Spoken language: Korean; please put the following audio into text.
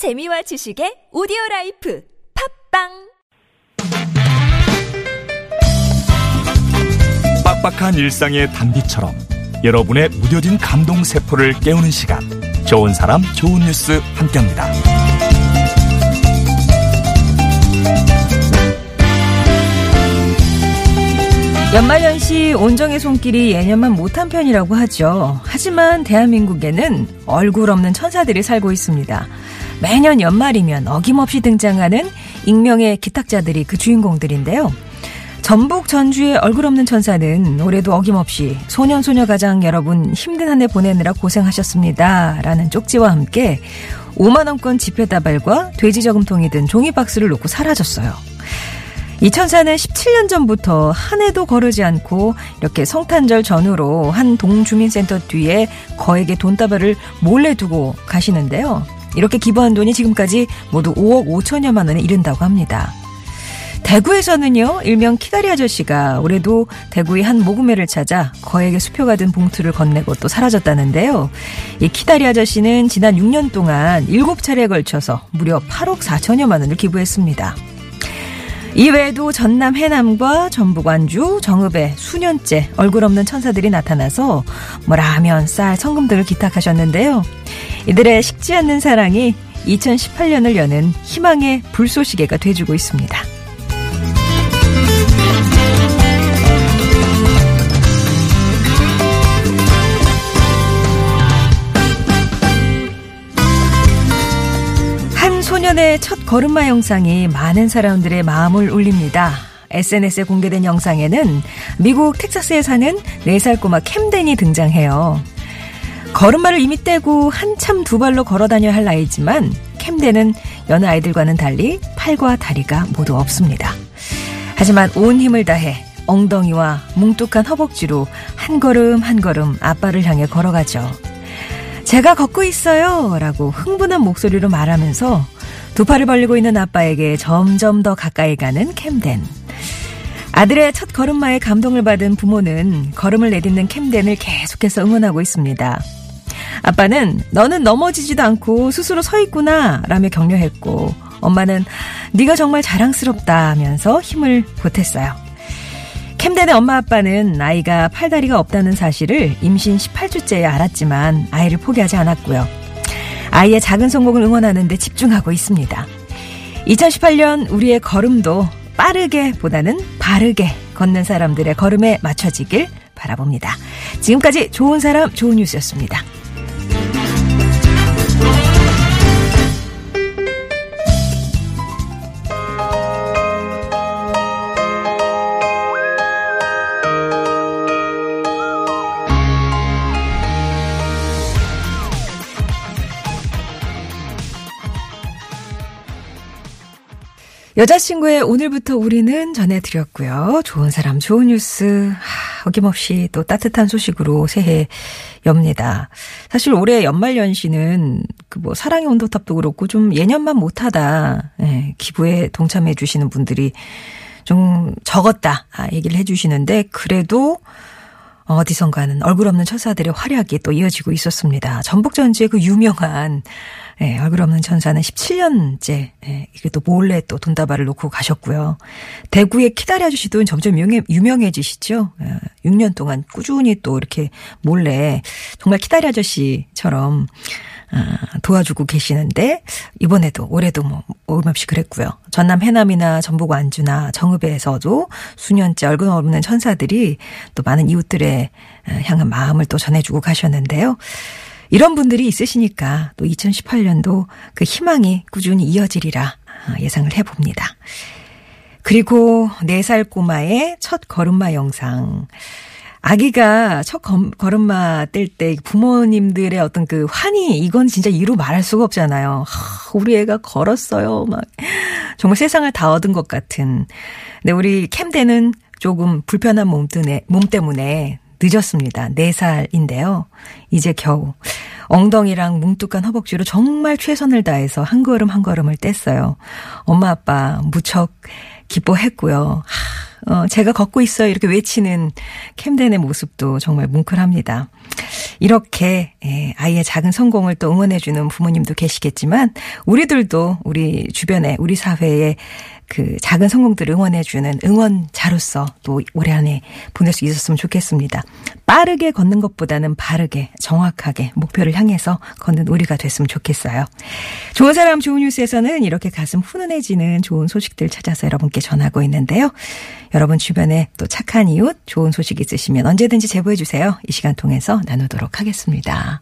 재미와 지식의 오디오 라이프 팟빵 빡빡한 일상의 단비처럼 여러분의 무뎌진 감동 세포를 깨우는 시간 좋은 사람 좋은 뉴스 함께합니다. 연말연시 온정의 손길이 예년만 못한 편이라고 하죠. 하지만 대한민국에는 얼굴 없는 천사들이 살고 있습니다. 매년 연말이면 어김없이 등장하는 익명의 기탁자들이 그 주인공들인데요. 전북 전주의 얼굴 없는 천사는 올해도 어김없이 소년소녀 가장 여러분 힘든 한 해 보내느라 고생하셨습니다. 라는 쪽지와 함께 5만원권 지폐다발과 돼지 저금통이 든 종이박스를 놓고 사라졌어요. 이 천사는 17년 전부터 한 해도 거르지 않고 이렇게 성탄절 전후로 한 동주민센터 뒤에 거액의 돈다발을 몰래 두고 가시는데요. 이렇게 기부한 돈이 지금까지 모두 5억 5천여만 원에 이른다고 합니다. 대구에서는요, 일명 키다리 아저씨가 올해도 대구의 한 모금회를 찾아 거액의 수표가 든 봉투를 건네고 또 사라졌다는데요. 이 키다리 아저씨는 지난 6년 동안 7차례에 걸쳐서 무려 8억 4천여만 원을 기부했습니다. 이외에도 전남 해남과 전북 완주, 정읍에 수년째 얼굴 없는 천사들이 나타나서 뭐 라면, 쌀, 성금 등을 기탁하셨는데요. 이들의 식지 않는 사랑이 2018년을 여는 희망의 불쏘시개가 돼주고 있습니다. 한 소년의 첫 걸음마 영상이 많은 사람들의 마음을 울립니다. SNS에 공개된 영상에는 미국 텍사스에 사는 4살 꼬마 캠덴이 등장해요. 걸음마를 이미 떼고 한참 두 발로 걸어 다녀야 할 나이지만 캠덴은 여느 아이들과는 달리 팔과 다리가 모두 없습니다. 하지만 온 힘을 다해 엉덩이와 뭉뚝한 허벅지로 한 걸음 한 걸음 아빠를 향해 걸어가죠. 제가 걷고 있어요! 라고 흥분한 목소리로 말하면서 두 팔을 벌리고 있는 아빠에게 점점 더 가까이 가는 캠덴. 아들의 첫 걸음마에 감동을 받은 부모는 걸음을 내딛는 캠덴을 계속해서 응원하고 있습니다. 아빠는 너는 넘어지지도 않고 스스로 서 있구나 라며 격려했고 엄마는 네가 정말 자랑스럽다 하면서 힘을 보탰어요. 캠덴의 엄마 아빠는 아이가 팔다리가 없다는 사실을 임신 18주째에 알았지만 아이를 포기하지 않았고요. 아이의 작은 성공을 응원하는데 집중하고 있습니다. 2018년 우리의 걸음도 빠르게 보다는 바르게 걷는 사람들의 걸음에 맞춰지길 바라봅니다. 지금까지 좋은 사람 좋은 뉴스였습니다. 여자친구의 오늘부터 우리는 전해드렸고요. 좋은 사람, 좋은 뉴스. 하, 어김없이 또 따뜻한 소식으로 새해 엽니다. 사실 올해 연말 연시는 그 뭐 사랑의 온도탑도 그렇고 좀 예년만 못하다. 예, 기부에 동참해 주시는 분들이 좀 적었다. 아, 얘기를 해 주시는데 그래도 어디선가는 얼굴 없는 천사들의 활약이 또 이어지고 있었습니다. 전북 전지의 그 유명한 예, 얼굴 없는 천사는 17년째 예, 이게 또 몰래 또 돈다발을 놓고 가셨고요. 대구의 키다리 아저씨도 점점 유명, 유명해지시죠. 예, 6년 동안 꾸준히 또 이렇게 몰래 정말 키다리 아저씨처럼 아, 도와주고 계시는데 이번에도 올해도 뭐 어김없이 그랬고요. 전남 해남이나 전북 완주나 정읍에서도 수년째 얼굴 없는 천사들이 또 많은 이웃들의 향한 마음을 또 전해주고 가셨는데요. 이런 분들이 있으시니까 또 2018년도 그 희망이 꾸준히 이어지리라 예상을 해봅니다. 그리고 4살 꼬마의 첫 걸음마 영상. 아기가 첫 걸음마 뗄 때 부모님들의 어떤 그 환희, 이건 진짜 이루 말할 수가 없잖아요. 하, 우리 애가 걸었어요. 막. 정말 세상을 다 얻은 것 같은. 근데 우리 캠대는 조금 불편한 몸, 때문에, 몸 때문에 늦었습니다. 4살인데요. 이제 겨우 엉덩이랑 뭉뚝한 허벅지로 정말 최선을 다해서 한 걸음 한 걸음을 뗐어요. 엄마 아빠 무척 기뻐했고요. 하, 어, 제가 걷고 있어요. 이렇게 외치는 캠덴의 모습도 정말 뭉클합니다. 이렇게 예, 아이의 작은 성공을 또 응원해주는 부모님도 계시겠지만 우리들도 우리 주변에 우리 사회에 그 작은 성공들을 응원해주는 응원자로서 또 올해 안에 보낼 수 있었으면 좋겠습니다. 빠르게 걷는 것보다는 바르게 정확하게 목표를 향해서 걷는 우리가 됐으면 좋겠어요. 좋은 사람 좋은 뉴스에서는 이렇게 가슴 훈훈해지는 좋은 소식들 찾아서 여러분께 전하고 있는데요. 여러분 주변에 또 착한 이웃 좋은 소식 있으시면 언제든지 제보해 주세요. 이 시간 통해서 나누도록 하겠습니다.